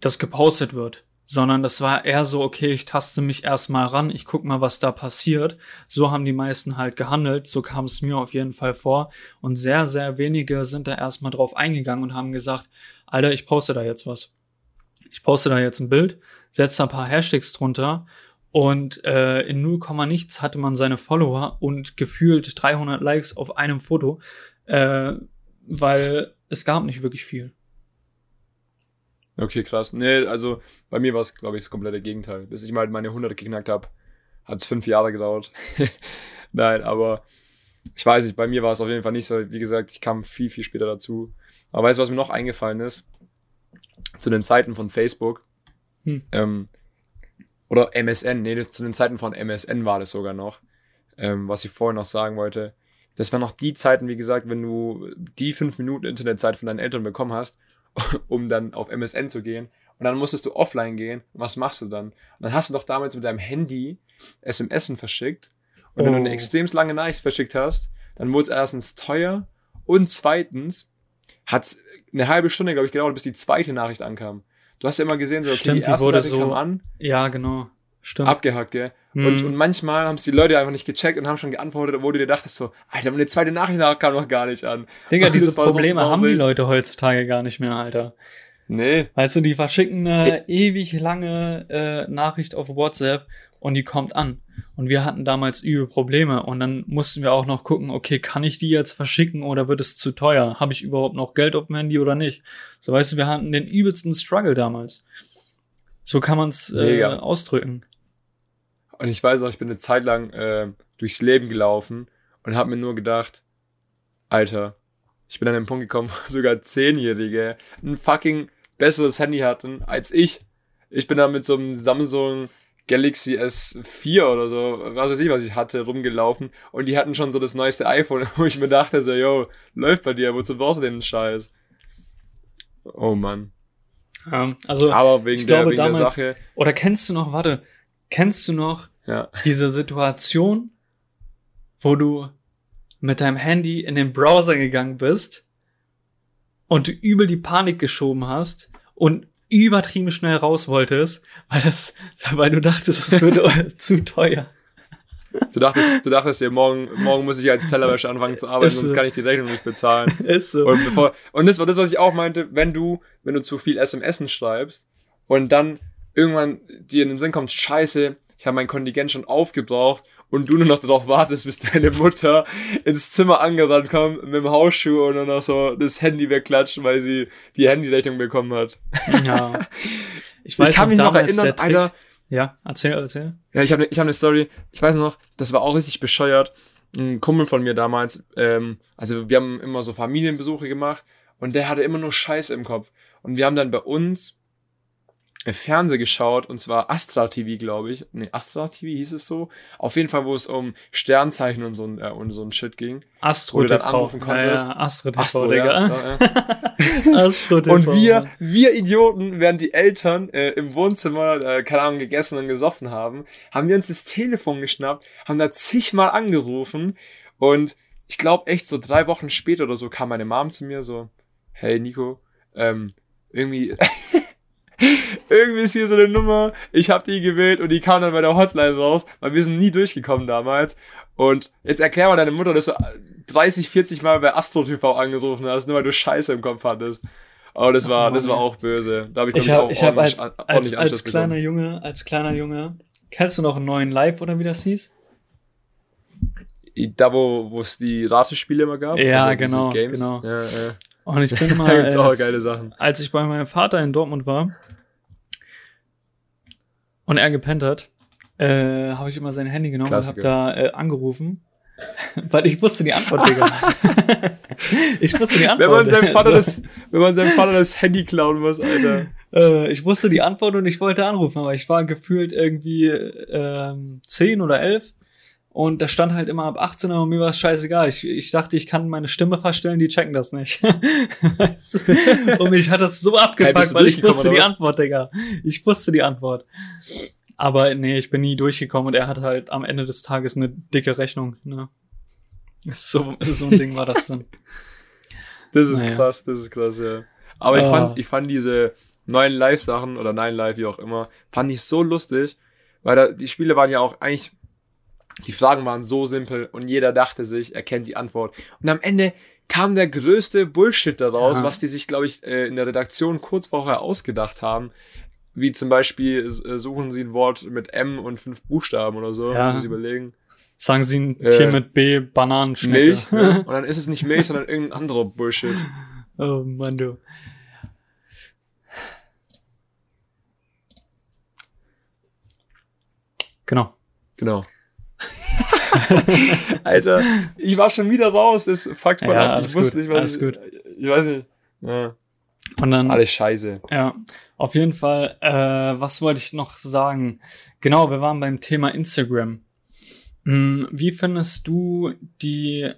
das gepostet wird sondern das war eher so, okay, ich taste mich erstmal ran, ich guck mal, was da passiert. So haben die meisten halt gehandelt, so kam es mir auf jeden Fall vor. Und sehr, sehr wenige sind da erstmal drauf eingegangen und haben gesagt, Alter, ich poste da jetzt was. Ich poste da jetzt ein Bild, setze ein paar Hashtags drunter und äh, in 0, nichts hatte man seine Follower und gefühlt 300 Likes auf einem Foto, äh, weil es gab nicht wirklich viel. Okay, krass. Nee, also bei mir war es, glaube ich, das komplette Gegenteil. Bis ich mal meine 100 geknackt habe, hat es fünf Jahre gedauert. Nein, aber ich weiß nicht, bei mir war es auf jeden Fall nicht so. Wie gesagt, ich kam viel, viel später dazu. Aber weißt du, was mir noch eingefallen ist? Zu den Zeiten von Facebook. Hm. Ähm, oder MSN, nee, zu den Zeiten von MSN war das sogar noch. Ähm, was ich vorhin noch sagen wollte. Das waren noch die Zeiten, wie gesagt, wenn du die fünf Minuten Internetzeit von deinen Eltern bekommen hast um dann auf MSN zu gehen. Und dann musstest du offline gehen. was machst du dann? Und dann hast du doch damals mit deinem Handy SMS verschickt. Und oh. wenn du eine oh. extrem lange Nachricht verschickt hast, dann wurde es erstens teuer und zweitens hat es eine halbe Stunde, glaube ich, gedauert, bis die zweite Nachricht ankam. Du hast ja immer gesehen, so, okay, Stimmt, die erste die Nachricht so, kam an. Ja, genau. Stimmt. Abgehackt, gell? Mhm. Und, und manchmal haben es die Leute einfach nicht gecheckt und haben schon geantwortet, obwohl du dir dachtest so, Alter, meine zweite Nachricht kam noch gar nicht an. Digga, diese Probleme so haben die Leute heutzutage gar nicht mehr, Alter. Nee. Weißt du, die verschicken eine e ewig lange äh, Nachricht auf WhatsApp und die kommt an. Und wir hatten damals übel Probleme und dann mussten wir auch noch gucken, okay, kann ich die jetzt verschicken oder wird es zu teuer? Habe ich überhaupt noch Geld auf dem Handy oder nicht? So weißt du, wir hatten den übelsten Struggle damals. So kann man es äh, ausdrücken. Und ich weiß auch, ich bin eine Zeit lang äh, durchs Leben gelaufen und habe mir nur gedacht, Alter, ich bin an den Punkt gekommen, wo sogar Zehnjährige ein fucking besseres Handy hatten als ich. Ich bin da mit so einem Samsung Galaxy S4 oder so, was weiß ich, was ich hatte, rumgelaufen und die hatten schon so das neueste iPhone, wo ich mir dachte, so, yo, läuft bei dir, wozu brauchst du den Scheiß? Oh Mann. Ja, also, aber wegen, der, glaube, wegen damals, der Sache. Oder kennst du noch, warte, Kennst du noch ja. diese Situation, wo du mit deinem Handy in den Browser gegangen bist und du übel die Panik geschoben hast und übertrieben schnell raus wolltest, weil das, weil du dachtest, es würde zu teuer. Du dachtest, du dachtest dir, morgen, morgen muss ich als Tellerwäsche anfangen zu arbeiten, sonst kann ich die Rechnung nicht bezahlen. Ist so. Und, bevor, und das war das, was ich auch meinte, wenn du, wenn du zu viel SMS schreibst und dann irgendwann dir in den Sinn kommt, scheiße, ich habe mein Kontingent schon aufgebraucht und du nur noch darauf wartest, bis deine Mutter ins Zimmer angerannt kommt mit dem Hausschuh und dann noch so das Handy wegklatscht, weil sie die Handyrechnung bekommen hat. Ja. Ich, weiß ich kann mich noch erinnern, Alter. Ja, erzähl, erzähl. Ja, ich habe ich hab eine Story. Ich weiß noch, das war auch richtig bescheuert. Ein Kumpel von mir damals, ähm, also wir haben immer so Familienbesuche gemacht und der hatte immer nur Scheiße im Kopf. Und wir haben dann bei uns Fernseh geschaut und zwar Astra TV, glaube ich. Nee, Astra TV hieß es so. Auf jeden Fall, wo es um Sternzeichen und so ein, äh, und so ein Shit ging. Astro wo du dann anrufen konntest. Ja, ja, Astro TV, Astro, Digga. Ja, ja. Astro TV. Und wir, wir Idioten, während die Eltern äh, im Wohnzimmer, äh, keine Ahnung, gegessen und gesoffen haben, haben wir uns das Telefon geschnappt, haben da zigmal angerufen und ich glaube echt so drei Wochen später oder so kam meine Mom zu mir so, hey Nico, ähm, irgendwie irgendwie ist hier so eine Nummer, ich habe die gewählt und die kam dann bei der Hotline raus, weil wir sind nie durchgekommen damals. Und jetzt erklär mal deine Mutter, dass du 30, 40 Mal bei Astro TV angerufen hast, nur weil du Scheiße im Kopf hattest. Aber das war, oh, das war auch böse. Da habe ich, ich, hab, ich hab als, als, als kleiner Junge, als kleiner Junge, kennst du noch einen neuen Live oder wie das hieß? Da, wo es die Ratespiele immer gab? Ja, also genau, genau. Ja, ja. Und ich bin mal, als, als ich bei meinem Vater in Dortmund war und er gepennt hat, äh, habe ich immer sein Handy genommen Klassiker. und habe da äh, angerufen. Weil ich wusste die Antwort, Digga. ich wusste die Antwort. Wenn man seinem Vater, das, wenn man seinem Vater das Handy klauen muss, Alter. Äh, ich wusste die Antwort und ich wollte anrufen, aber ich war gefühlt irgendwie ähm, zehn oder elf Und da stand halt immer ab 18 Uhr und mir war es scheißegal. Ich, ich dachte, ich kann meine Stimme verstellen, die checken das nicht. weißt du? und mich hat das so abgefuckt, weil ich wusste die Antwort, Digga. Ich wusste die Antwort. Aber nee, ich bin nie durchgekommen und er hat halt am Ende des Tages eine dicke Rechnung. Ne? So, so ein Ding war das dann. Das ist naja. krass, das ist krass, ja. Aber ich fand, ah. ich fand diese neuen Live-Sachen oder Nine Live, wie auch immer, fand ich so lustig, weil da, die Spiele waren ja auch eigentlich, die Fragen waren so simpel und jeder dachte sich, er kennt die Antwort. Und am Ende kam der größte Bullshit daraus, ja. was die sich, glaube ich, äh, in der Redaktion kurz vorher ausgedacht haben. Wie zum Beispiel äh, suchen sie ein Wort mit M und fünf Buchstaben oder so. Ja. Muss ich überlegen. Sagen sie ein äh, Tier mit B, Bananenschnecke. Milch. Ne? Und dann ist es nicht Milch, sondern irgendein anderer Bullshit. Oh Mann, du. Genau. Genau. Alter, ich war schon wieder raus. Das fuckt voll ja, ab. Ich wusste gut, nicht, was alles ich, gut. ich weiß nicht. Ja. Und dann, Alles scheiße. Ja, auf jeden Fall. Äh, was wollte ich noch sagen? Genau, wir waren beim Thema Instagram. Hm, wie findest du die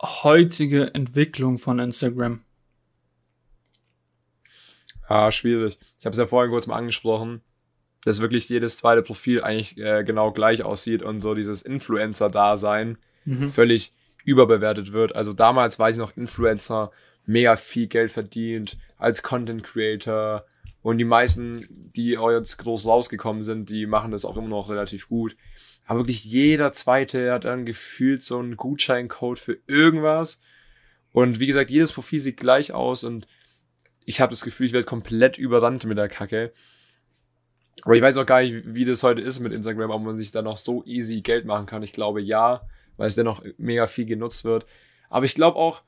heutige Entwicklung von Instagram? Ah, schwierig. Ich habe es ja vorhin kurz mal angesprochen, dass wirklich jedes zweite Profil eigentlich äh, genau gleich aussieht und so dieses Influencer-Dasein mhm. völlig überbewertet wird. Also damals weiß ich noch, Influencer mega viel Geld verdient als Content Creator. Und die meisten, die auch jetzt groß rausgekommen sind, die machen das auch immer noch relativ gut. Aber wirklich jeder zweite hat dann gefühlt so einen Gutscheincode für irgendwas. Und wie gesagt, jedes Profil sieht gleich aus und ich habe das Gefühl, ich werde komplett überrannt mit der Kacke. Aber ich weiß auch gar nicht, wie das heute ist mit Instagram, ob man sich da noch so easy Geld machen kann. Ich glaube ja, weil es dennoch mega viel genutzt wird. Aber ich glaube auch,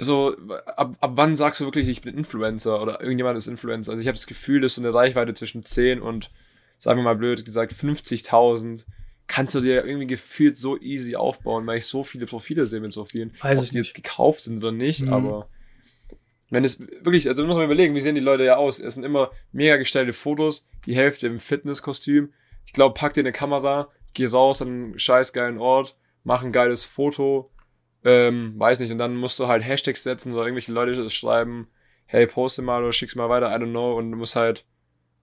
so, ab, ab wann sagst du wirklich, ich bin Influencer oder irgendjemand ist Influencer? Also ich habe das Gefühl, dass so eine Reichweite zwischen 10 und, sagen wir mal blöd gesagt, 50.000 kannst du dir irgendwie gefühlt so easy aufbauen, weil ich so viele Profile sehe mit so vielen. Weiß ob die jetzt gekauft sind oder nicht, mhm. aber wenn es wirklich, also muss man überlegen, wie sehen die Leute ja aus? Es sind immer mega gestellte Fotos, die Hälfte im Fitnesskostüm. Ich glaube, pack dir eine Kamera, geh raus an einen scheiß geilen Ort, mach ein geiles Foto, ähm, weiß nicht, und dann musst du halt Hashtags setzen oder irgendwelche Leute schreiben, hey, poste mal oder schick's mal weiter, I don't know, und du musst halt,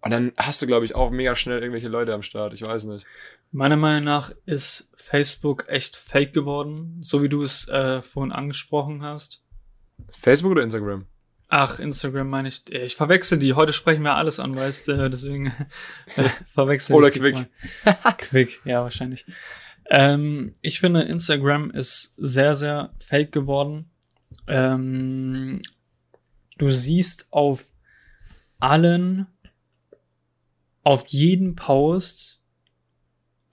und dann hast du, glaube ich, auch mega schnell irgendwelche Leute am Start, ich weiß nicht. Meiner Meinung nach ist Facebook echt fake geworden, so wie du es äh, vorhin angesprochen hast. Facebook oder Instagram? Ach, Instagram meine ich. Ich verwechsel die. Heute sprechen wir alles an, weißt du, deswegen äh, verwechsel Oder Quick. Quick, ja, wahrscheinlich. Ähm, ich finde, Instagram ist sehr, sehr fake geworden. Ähm, du siehst auf allen, auf jeden Post,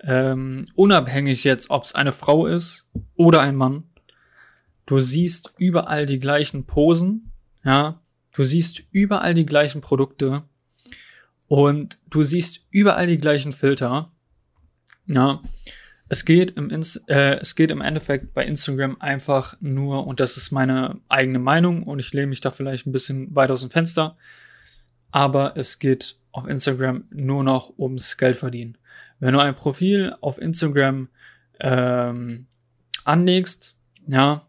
ähm, unabhängig jetzt, ob es eine Frau ist oder ein Mann, du siehst überall die gleichen Posen, ja, du siehst überall die gleichen Produkte und du siehst überall die gleichen Filter, ja, es geht, im Ins äh, es geht im Endeffekt bei Instagram einfach nur, und das ist meine eigene Meinung, und ich lehne mich da vielleicht ein bisschen weit aus dem Fenster, aber es geht auf Instagram nur noch ums Geld verdienen. Wenn du ein Profil auf Instagram ähm, anlegst, ja,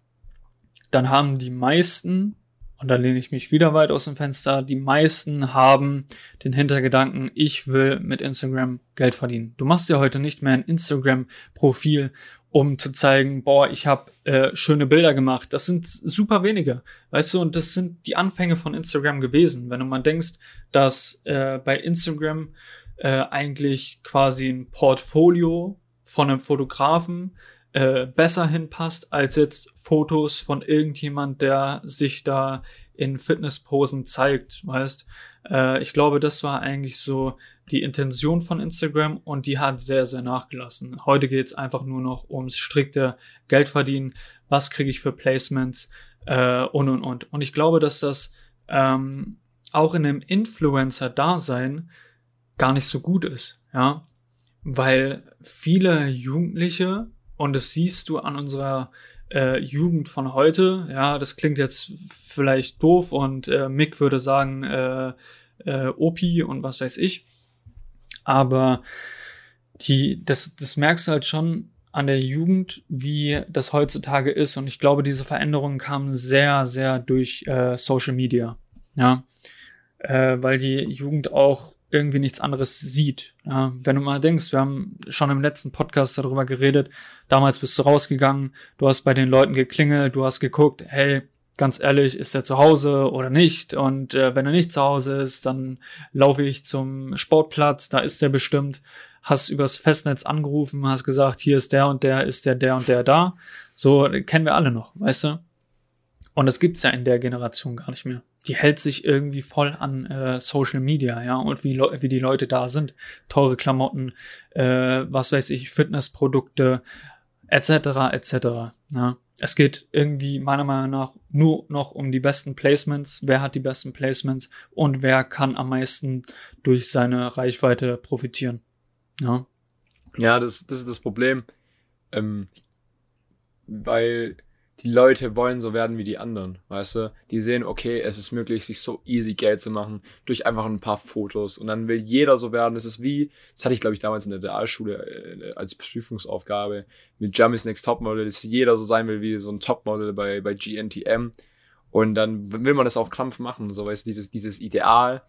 dann haben die meisten und da lehne ich mich wieder weit aus dem Fenster, die meisten haben den Hintergedanken, ich will mit Instagram Geld verdienen. Du machst ja heute nicht mehr ein Instagram-Profil, um zu zeigen, boah, ich habe äh, schöne Bilder gemacht. Das sind super wenige, weißt du, und das sind die Anfänge von Instagram gewesen. Wenn du mal denkst, dass äh, bei Instagram äh, eigentlich quasi ein Portfolio von einem Fotografen äh, besser hinpasst als jetzt Fotos von irgendjemand, der sich da in Fitnessposen zeigt, weißt. Äh, ich glaube, das war eigentlich so die Intention von Instagram und die hat sehr, sehr nachgelassen. Heute geht's einfach nur noch ums strikte Geldverdienen. Was kriege ich für Placements äh, und und und. Und ich glaube, dass das ähm, auch in einem Influencer-Dasein gar nicht so gut ist, ja, weil viele Jugendliche und das siehst du an unserer äh, Jugend von heute. Ja, das klingt jetzt vielleicht doof und äh, Mick würde sagen äh, äh, Opi und was weiß ich. Aber die, das, das merkst du halt schon an der Jugend, wie das heutzutage ist. Und ich glaube, diese Veränderungen kamen sehr, sehr durch äh, Social Media. Ja. Äh, weil die Jugend auch irgendwie nichts anderes sieht. Ja, wenn du mal denkst, wir haben schon im letzten Podcast darüber geredet, damals bist du rausgegangen, du hast bei den Leuten geklingelt, du hast geguckt, hey, ganz ehrlich, ist er zu Hause oder nicht? Und äh, wenn er nicht zu Hause ist, dann laufe ich zum Sportplatz, da ist er bestimmt. Hast übers Festnetz angerufen, hast gesagt, hier ist der und der, ist der, der und der da. So kennen wir alle noch, weißt du? Und das gibt's ja in der Generation gar nicht mehr die hält sich irgendwie voll an äh, Social Media, ja, und wie, wie die Leute da sind. Teure Klamotten, äh, was weiß ich, Fitnessprodukte, etc., etc. Ja. Es geht irgendwie meiner Meinung nach nur noch um die besten Placements. Wer hat die besten Placements und wer kann am meisten durch seine Reichweite profitieren. Ja, ja das, das ist das Problem. Ähm, weil die Leute wollen so werden wie die anderen, weißt du? Die sehen, okay, es ist möglich, sich so easy Geld zu machen durch einfach ein paar Fotos und dann will jeder so werden. Das ist wie, das hatte ich glaube ich damals in der Realschule äh, als Prüfungsaufgabe mit Jummy's Next Topmodel, dass jeder so sein will wie so ein Topmodel bei, bei GNTM und dann will man das auf Krampf machen, so weißt du, dieses, dieses Ideal.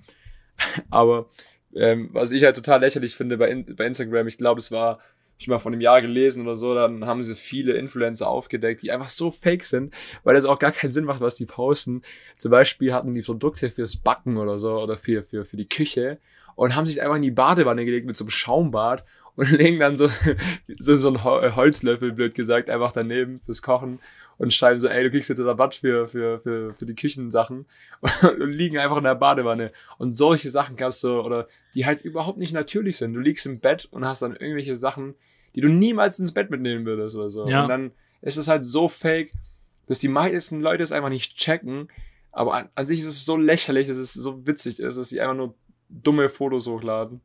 Aber ähm, was ich halt total lächerlich finde bei, in, bei Instagram, ich glaube, es war ich mal von einem Jahr gelesen oder so, dann haben sie viele Influencer aufgedeckt, die einfach so fake sind, weil das auch gar keinen Sinn macht, was die posten. Zum Beispiel hatten die Produkte fürs Backen oder so oder für, für, für die Küche und haben sich einfach in die Badewanne gelegt mit so einem Schaumbad und legen dann so, so, so einen Holzlöffel, blöd gesagt, einfach daneben fürs Kochen und schreiben so, ey, du kriegst jetzt Rabatt für, für, für, für die Küchensachen und liegen einfach in der Badewanne. Und solche Sachen kannst du, oder die halt überhaupt nicht natürlich sind. Du liegst im Bett und hast dann irgendwelche Sachen, die du niemals ins Bett mitnehmen würdest oder so. Ja. Und dann ist es halt so fake, dass die meisten Leute es einfach nicht checken. Aber an, an sich ist es so lächerlich, dass es so witzig ist, dass sie einfach nur dumme Fotos hochladen.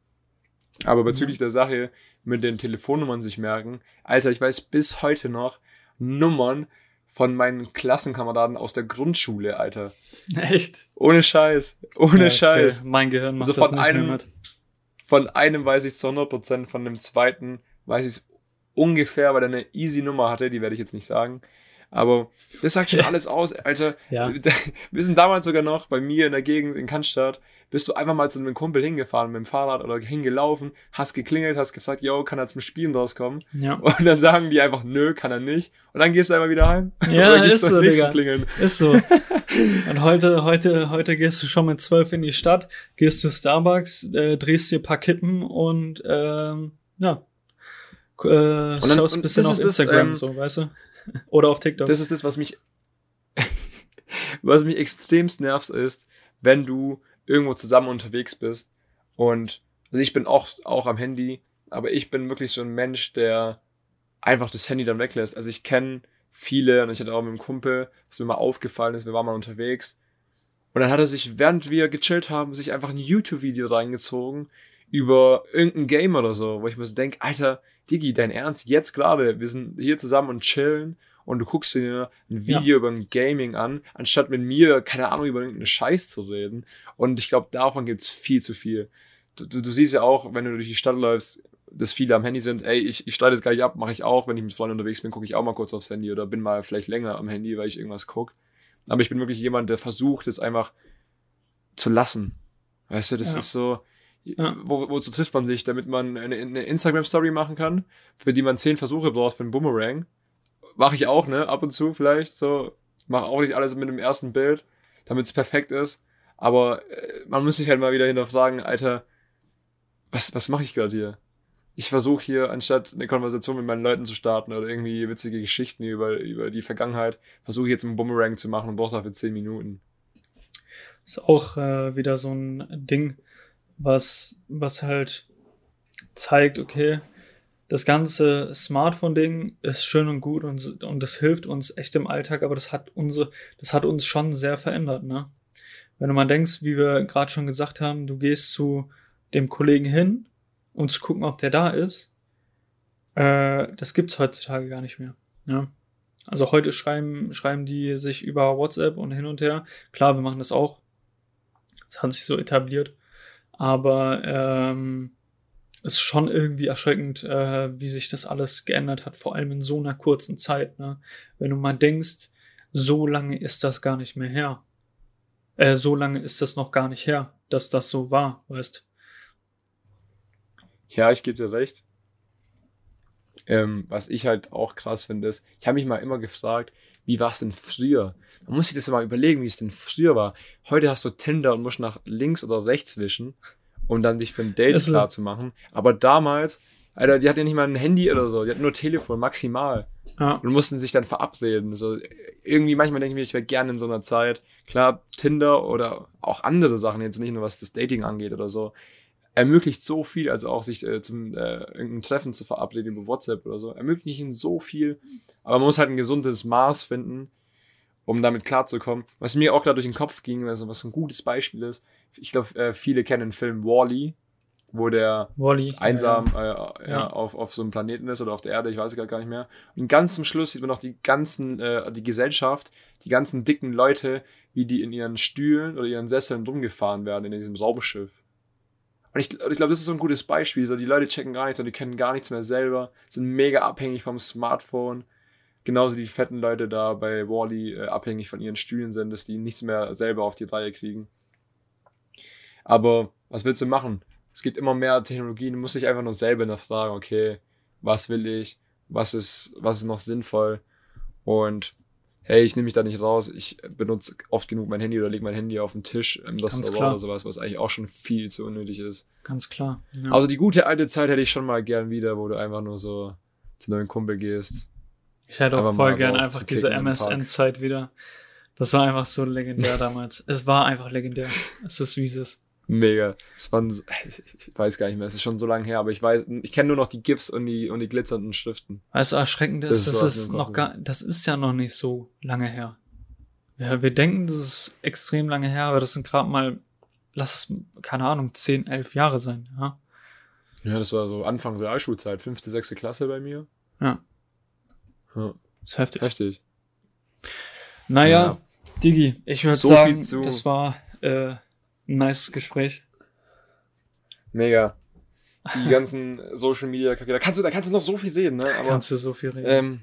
Aber bezüglich der Sache mit den Telefonnummern sich merken, Alter, ich weiß bis heute noch Nummern von meinen Klassenkameraden aus der Grundschule, Alter. Echt? Ohne Scheiß. Ohne ja, okay. Scheiß. Mein Gehirn macht also von das nicht einem, mehr mit. Von einem weiß ich zu 100%, von dem zweiten weiß ich es ungefähr, weil er eine easy Nummer hatte, die werde ich jetzt nicht sagen. Aber das sagt schon alles aus, Alter. Ja. Wir sind damals sogar noch bei mir in der Gegend in Cannstatt, bist du einfach mal zu einem Kumpel hingefahren mit dem Fahrrad oder hingelaufen, hast geklingelt, hast gefragt, yo, kann er zum Spielen rauskommen? Ja. Und dann sagen die einfach, nö, kann er nicht. Und dann gehst du einfach wieder heim. Ja, ist so, Digga. Klingeln. Ist so. Und heute, heute, heute gehst du schon mit zwölf in die Stadt, gehst zu Starbucks, äh, drehst dir ein paar Kippen und, ähm, ja, äh, und dann, schaust ein bisschen auf Instagram, das, ähm, so, weißt du? Oder auf TikTok. Das ist das, was mich, was mich extremst nervt, ist, wenn du irgendwo zusammen unterwegs bist. Und also ich bin auch, auch am Handy, aber ich bin wirklich so ein Mensch, der einfach das Handy dann weglässt. Also ich kenne viele und ich hatte auch mit einem Kumpel, was mir mal aufgefallen ist, wir waren mal unterwegs. Und dann hat er sich, während wir gechillt haben, sich einfach ein YouTube-Video reingezogen über irgendein Game oder so, wo ich mir so denke, Alter, Digi, dein Ernst, jetzt gerade, wir sind hier zusammen und chillen und du guckst dir ein Video ja. über ein Gaming an, anstatt mit mir, keine Ahnung, über irgendeinen Scheiß zu reden. Und ich glaube, davon gibt's viel zu viel. Du, du, du, siehst ja auch, wenn du durch die Stadt läufst, dass viele am Handy sind, ey, ich, ich streite es gar nicht ab, mache ich auch, wenn ich mit Freunden unterwegs bin, gucke ich auch mal kurz aufs Handy oder bin mal vielleicht länger am Handy, weil ich irgendwas gucke. Aber ich bin wirklich jemand, der versucht, es einfach zu lassen. Weißt du, das ja. ist so, ja. Wo, wozu trifft man sich, damit man eine, eine Instagram-Story machen kann, für die man zehn Versuche braucht für einen Boomerang. Mache ich auch, ne? Ab und zu vielleicht. So, mache auch nicht alles mit dem ersten Bild, damit es perfekt ist. Aber äh, man muss sich halt mal wieder hinterfragen, Alter, was, was mache ich gerade hier? Ich versuche hier, anstatt eine Konversation mit meinen Leuten zu starten oder irgendwie witzige Geschichten über, über die Vergangenheit, versuche ich jetzt einen Boomerang zu machen und brauche dafür zehn Minuten. Ist auch äh, wieder so ein Ding was, was halt zeigt, okay, das ganze Smartphone-Ding ist schön und gut und, und das hilft uns echt im Alltag, aber das hat unsere, das hat uns schon sehr verändert, ne? Wenn du mal denkst, wie wir gerade schon gesagt haben, du gehst zu dem Kollegen hin, um zu gucken, ob der da ist, äh, das gibt's heutzutage gar nicht mehr. Ja? Also heute schreiben, schreiben die sich über WhatsApp und hin und her. Klar, wir machen das auch. Das hat sich so etabliert. Aber ähm, ist schon irgendwie erschreckend, äh, wie sich das alles geändert hat, vor allem in so einer kurzen Zeit. Ne? Wenn du mal denkst, so lange ist das gar nicht mehr her. Äh, so lange ist das noch gar nicht her, dass das so war, weißt. Ja, ich gebe dir recht. Ähm, was ich halt auch krass finde, ist, ich habe mich mal immer gefragt, wie war es denn früher? Man muss sich das mal überlegen, wie es denn früher war. Heute hast du Tinder und musst nach links oder rechts wischen, um dann sich für ein Date also, klar zu machen. Aber damals, Alter, die hatten ja nicht mal ein Handy oder so, die hatten nur Telefon, maximal. Ja. Und mussten sich dann verabreden. So, irgendwie manchmal denke ich mir, ich wäre gerne in so einer Zeit. Klar, Tinder oder auch andere Sachen, jetzt nicht nur was das Dating angeht oder so ermöglicht so viel, also auch sich äh, zum äh, irgendein Treffen zu verabreden über WhatsApp oder so, ermöglicht ihnen so viel. Aber man muss halt ein gesundes Maß finden, um damit klarzukommen. Was mir auch gerade durch den Kopf ging, also was ein gutes Beispiel ist, ich glaube, äh, viele kennen den Film Wally, -E, wo der Wally, einsam ja, äh, ja, Auf, auf so einem Planeten ist oder auf der Erde, ich weiß es gerade gar nicht mehr. Und ganz zum Schluss sieht man noch die ganzen, äh, die Gesellschaft, die ganzen dicken Leute, wie die in ihren Stühlen oder ihren Sesseln rumgefahren werden in diesem Raumschiff. Und ich, ich glaube, das ist so ein gutes Beispiel. So, die Leute checken gar nichts und die kennen gar nichts mehr selber, sind mega abhängig vom Smartphone. Genauso die fetten Leute da bei Wally äh, abhängig von ihren Stühlen sind, dass die nichts mehr selber auf die Reihe kriegen. Aber was willst du machen? Es gibt immer mehr Technologien, du musst dich einfach nur selber nachfragen, okay, was will ich, was ist, was ist noch sinnvoll und hey, ich nehme mich da nicht raus, ich benutze oft genug mein Handy oder lege mein Handy auf den Tisch im ähm, Restaurant oder sowas, was eigentlich auch schon viel zu unnötig ist. Ganz klar. Ja. Also die gute alte Zeit hätte ich schon mal gern wieder, wo du einfach nur so zu einem Kumpel gehst. Ich hätte auch voll gern einfach diese MSN-Zeit wieder. Das war einfach so legendär damals. Es war einfach legendär. Es ist wie es ist. Mega. Es waren, ich, ich weiß gar nicht mehr, es ist schon so lange her, aber ich weiß, ich kenne nur noch die GIFs und die, und die glitzernden Schriften. Weißt du, erschreckend ist, das, das ist noch gar, das ist ja noch nicht so lange her. Ja, wir denken, das ist extrem lange her, aber das sind gerade mal, lass es, keine Ahnung, 10, 11 Jahre sein, ja. Ja, das war so Anfang der Realschulzeit, fünfte, sechste Klasse bei mir. Ja. Ja. Das ist heftig. Heftig. Naja, ja. Digi, ich würde so sagen, das war, äh, nice Gespräch. Mega. Die ganzen Social Media da kannst du, da kannst du noch so viel reden, ne? Aber, kannst du so viel reden. Ähm,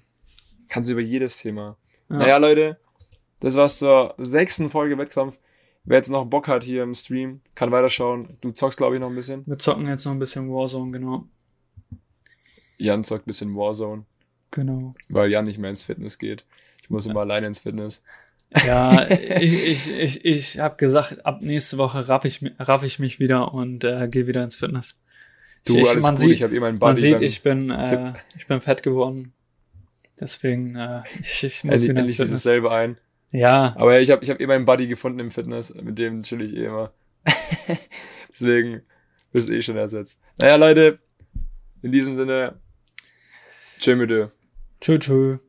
kannst du über jedes Thema. Ja. Naja, Leute, das war's zur sechsten Folge Wettkampf. Wer jetzt noch Bock hat hier im Stream, kann weiterschauen. Du zockst, glaube ich, noch ein bisschen. Wir zocken jetzt noch ein bisschen Warzone, genau. Jan zockt ein bisschen Warzone. Genau. Weil Jan nicht mehr ins Fitness geht. Ich muss immer alleine ins Fitness. Ja, ich, ich, ich, ich habe gesagt, ab nächste Woche raff ich, raff ich mich wieder und äh, gehe wieder ins Fitness. Du, ich, alles man gut, sieht, ich habe eh meinen Buddy. Man sieht, ich bin, äh, ich bin fett geworden. Deswegen, äh, ich, ich muss wieder ins Fitness. dasselbe ein. Ja. Aber ich habe ich hab eh meinen Buddy gefunden im Fitness, mit dem chill ich eh immer. Deswegen bist du eh schon ersetzt. Naja, Leute, in diesem Sinne, tschö mit dir. Tschö, tschö.